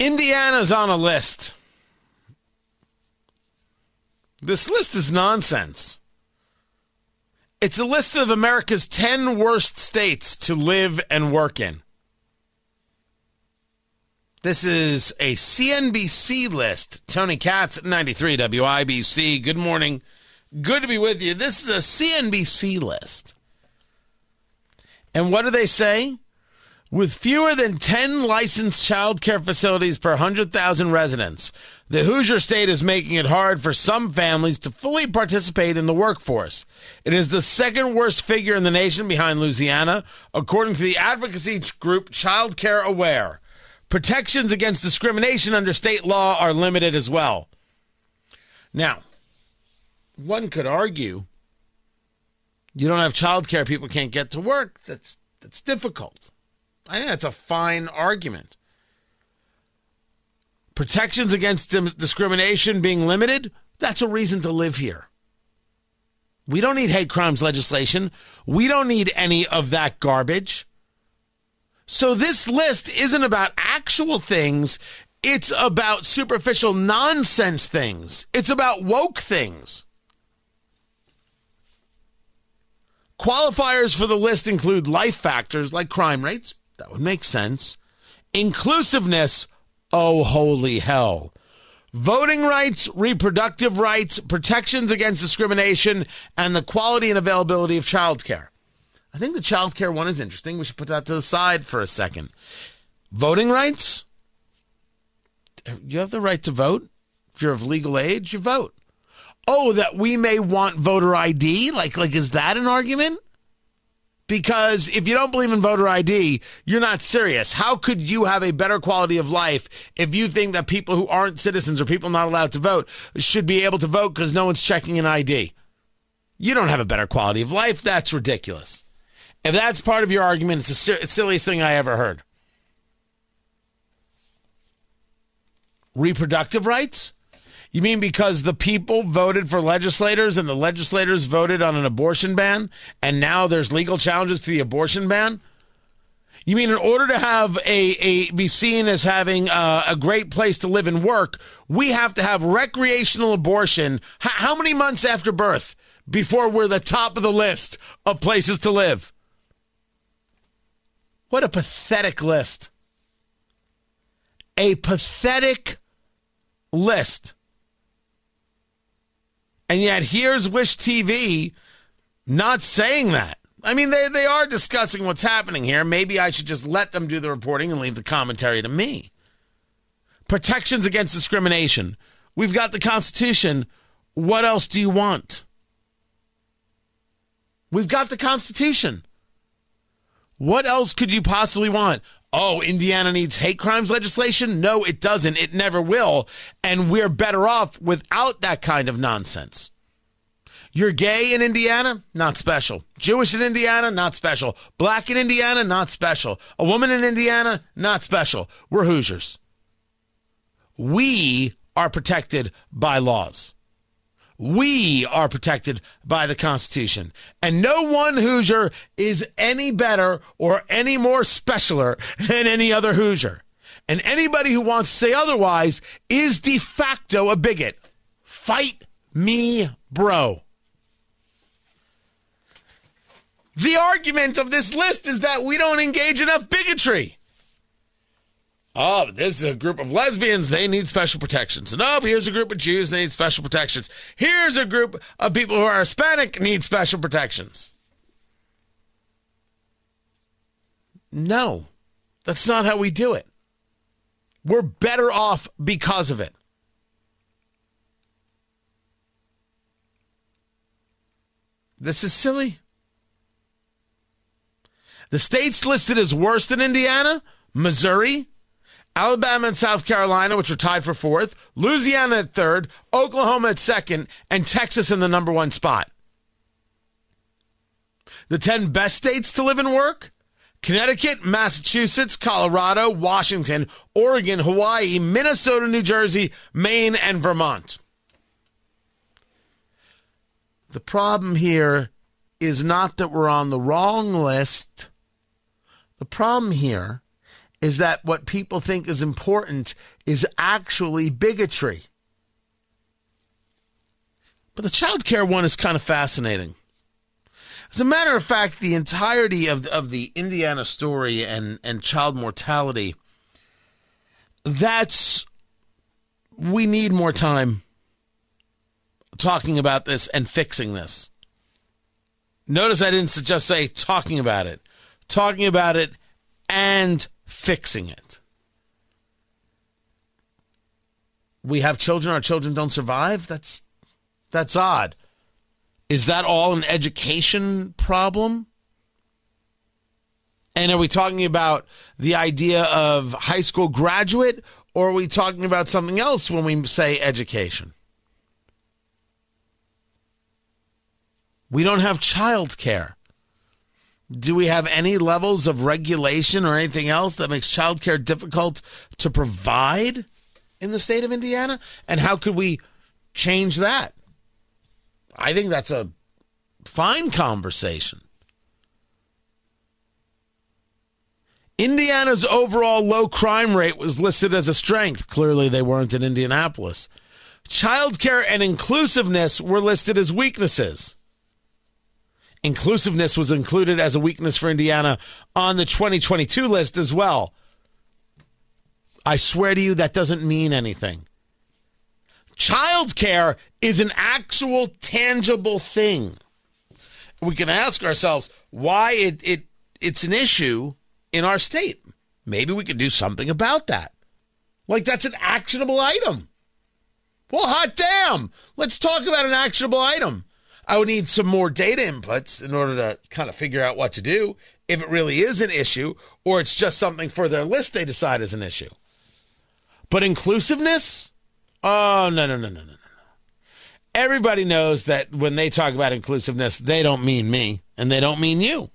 Indiana's on a list. This list is nonsense. It's a list of America's 10 worst states to live and work in. This is a CNBC list. Tony Katz, 93 WIBC. Good morning. Good to be with you. This is a CNBC list. And what do they say? With fewer than 10 licensed child care facilities per 100,000 residents, the Hoosier state is making it hard for some families to fully participate in the workforce. It is the second worst figure in the nation behind Louisiana, according to the advocacy group Child Care Aware. Protections against discrimination under state law are limited as well. Now, one could argue you don't have child care, people can't get to work. That's that's difficult. I think that's a fine argument. Protections against discrimination being limited, that's a reason to live here. We don't need hate crimes legislation. We don't need any of that garbage. So this list isn't about actual things. It's about superficial nonsense things. It's about woke things. Qualifiers for the list include life factors like crime rates, that would make sense. Inclusiveness, oh, holy hell. Voting rights, reproductive rights, protections against discrimination, and the quality and availability of childcare. I think the childcare one is interesting. We should put that to the side for a second. Voting rights? You have the right to vote. If you're of legal age, you vote. Oh, that we may want voter ID? Like, like is that an argument? Because if you don't believe in voter ID, you're not serious. How could you have a better quality of life if you think that people who aren't citizens or people not allowed to vote should be able to vote because no one's checking an ID? You don't have a better quality of life. That's ridiculous. If that's part of your argument, it's the silliest thing I ever heard. Reproductive rights? You mean because the people voted for legislators and the legislators voted on an abortion ban and now there's legal challenges to the abortion ban? You mean in order to have a, a be seen as having a, a great place to live and work, we have to have recreational abortion H- how many months after birth before we're the top of the list of places to live? What a pathetic list. A pathetic list. And yet here's Wish TV not saying that. I mean, they, they are discussing what's happening here. Maybe I should just let them do the reporting and leave the commentary to me. Protections against discrimination. We've got the Constitution. What else do you want? We've got the Constitution. What else could you possibly want? Oh, Indiana needs hate crimes legislation? No, it doesn't. It never will. And we're better off without that kind of nonsense. You're gay in Indiana? Not special. Jewish in Indiana? Not special. Black in Indiana? Not special. A woman in Indiana? Not special. We're Hoosiers. We are protected by laws. We are protected by the Constitution. And no one Hoosier is any better or any more specialer than any other Hoosier. And anybody who wants to say otherwise is de facto a bigot. Fight me, bro. The argument of this list is that we don't engage enough bigotry. Oh, this is a group of lesbians. They need special protections. And oh, here's a group of Jews. They need special protections. Here's a group of people who are Hispanic need special protections. No, that's not how we do it. We're better off because of it. This is silly. The states listed as worst in Indiana Missouri, Alabama and South Carolina, which are tied for fourth, Louisiana at third, Oklahoma at second, and Texas in the number one spot. The 10 best states to live and work Connecticut, Massachusetts, Colorado, Washington, Oregon, Hawaii, Minnesota, New Jersey, Maine, and Vermont. The problem here is not that we're on the wrong list. The problem here is that what people think is important is actually bigotry. But the child care one is kind of fascinating. As a matter of fact, the entirety of, of the Indiana story and, and child mortality, that's, we need more time talking about this and fixing this. Notice I didn't just say talking about it, talking about it and fixing it. We have children, our children don't survive. That's that's odd. Is that all an education problem? And are we talking about the idea of high school graduate or are we talking about something else when we say education? We don't have child care. Do we have any levels of regulation or anything else that makes childcare difficult to provide in the state of Indiana? And how could we change that? I think that's a fine conversation. Indiana's overall low crime rate was listed as a strength. Clearly, they weren't in Indianapolis. Childcare and inclusiveness were listed as weaknesses. Inclusiveness was included as a weakness for Indiana on the 2022 list as well. I swear to you, that doesn't mean anything. Childcare is an actual tangible thing. We can ask ourselves why it, it it's an issue in our state. Maybe we could do something about that. Like that's an actionable item. Well, hot damn. Let's talk about an actionable item. I would need some more data inputs in order to kind of figure out what to do if it really is an issue or it's just something for their list they decide is an issue. But inclusiveness? Oh, no, no, no, no, no, no. Everybody knows that when they talk about inclusiveness, they don't mean me and they don't mean you.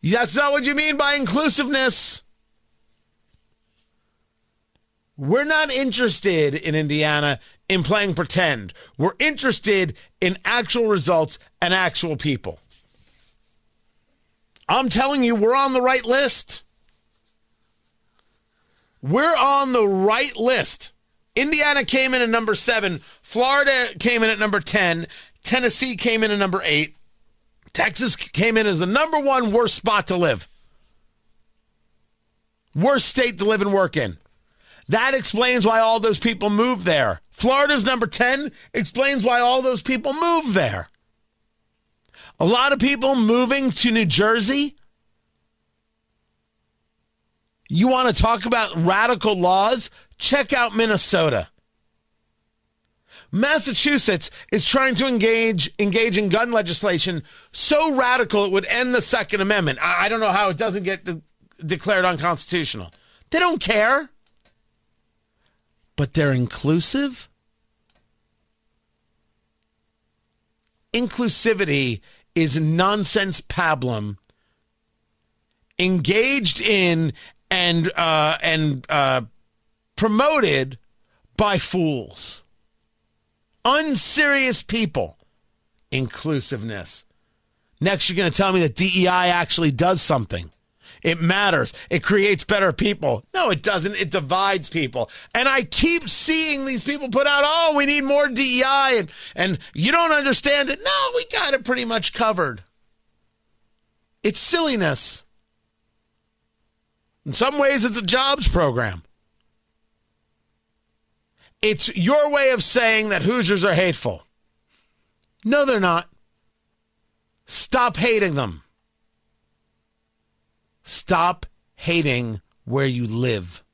That's not what you mean by inclusiveness. We're not interested in Indiana in playing pretend. We're interested in actual results and actual people. I'm telling you, we're on the right list. We're on the right list. Indiana came in at number seven. Florida came in at number 10. Tennessee came in at number eight. Texas came in as the number one worst spot to live. Worst state to live and work in. That explains why all those people moved there. Florida's number 10 explains why all those people moved there. A lot of people moving to New Jersey. You want to talk about radical laws? Check out Minnesota. Massachusetts is trying to engage engage in gun legislation so radical it would end the Second Amendment. I, I don't know how it doesn't get de- declared unconstitutional. They don't care. But they're inclusive. Inclusivity is nonsense pablum engaged in and uh, and uh, promoted by fools, unserious people. Inclusiveness. Next, you're going to tell me that DEI actually does something. It matters. It creates better people. No, it doesn't. It divides people. And I keep seeing these people put out, oh, we need more DEI and, and you don't understand it. No, we got it pretty much covered. It's silliness. In some ways, it's a jobs program. It's your way of saying that Hoosiers are hateful. No, they're not. Stop hating them. Stop hating where you live.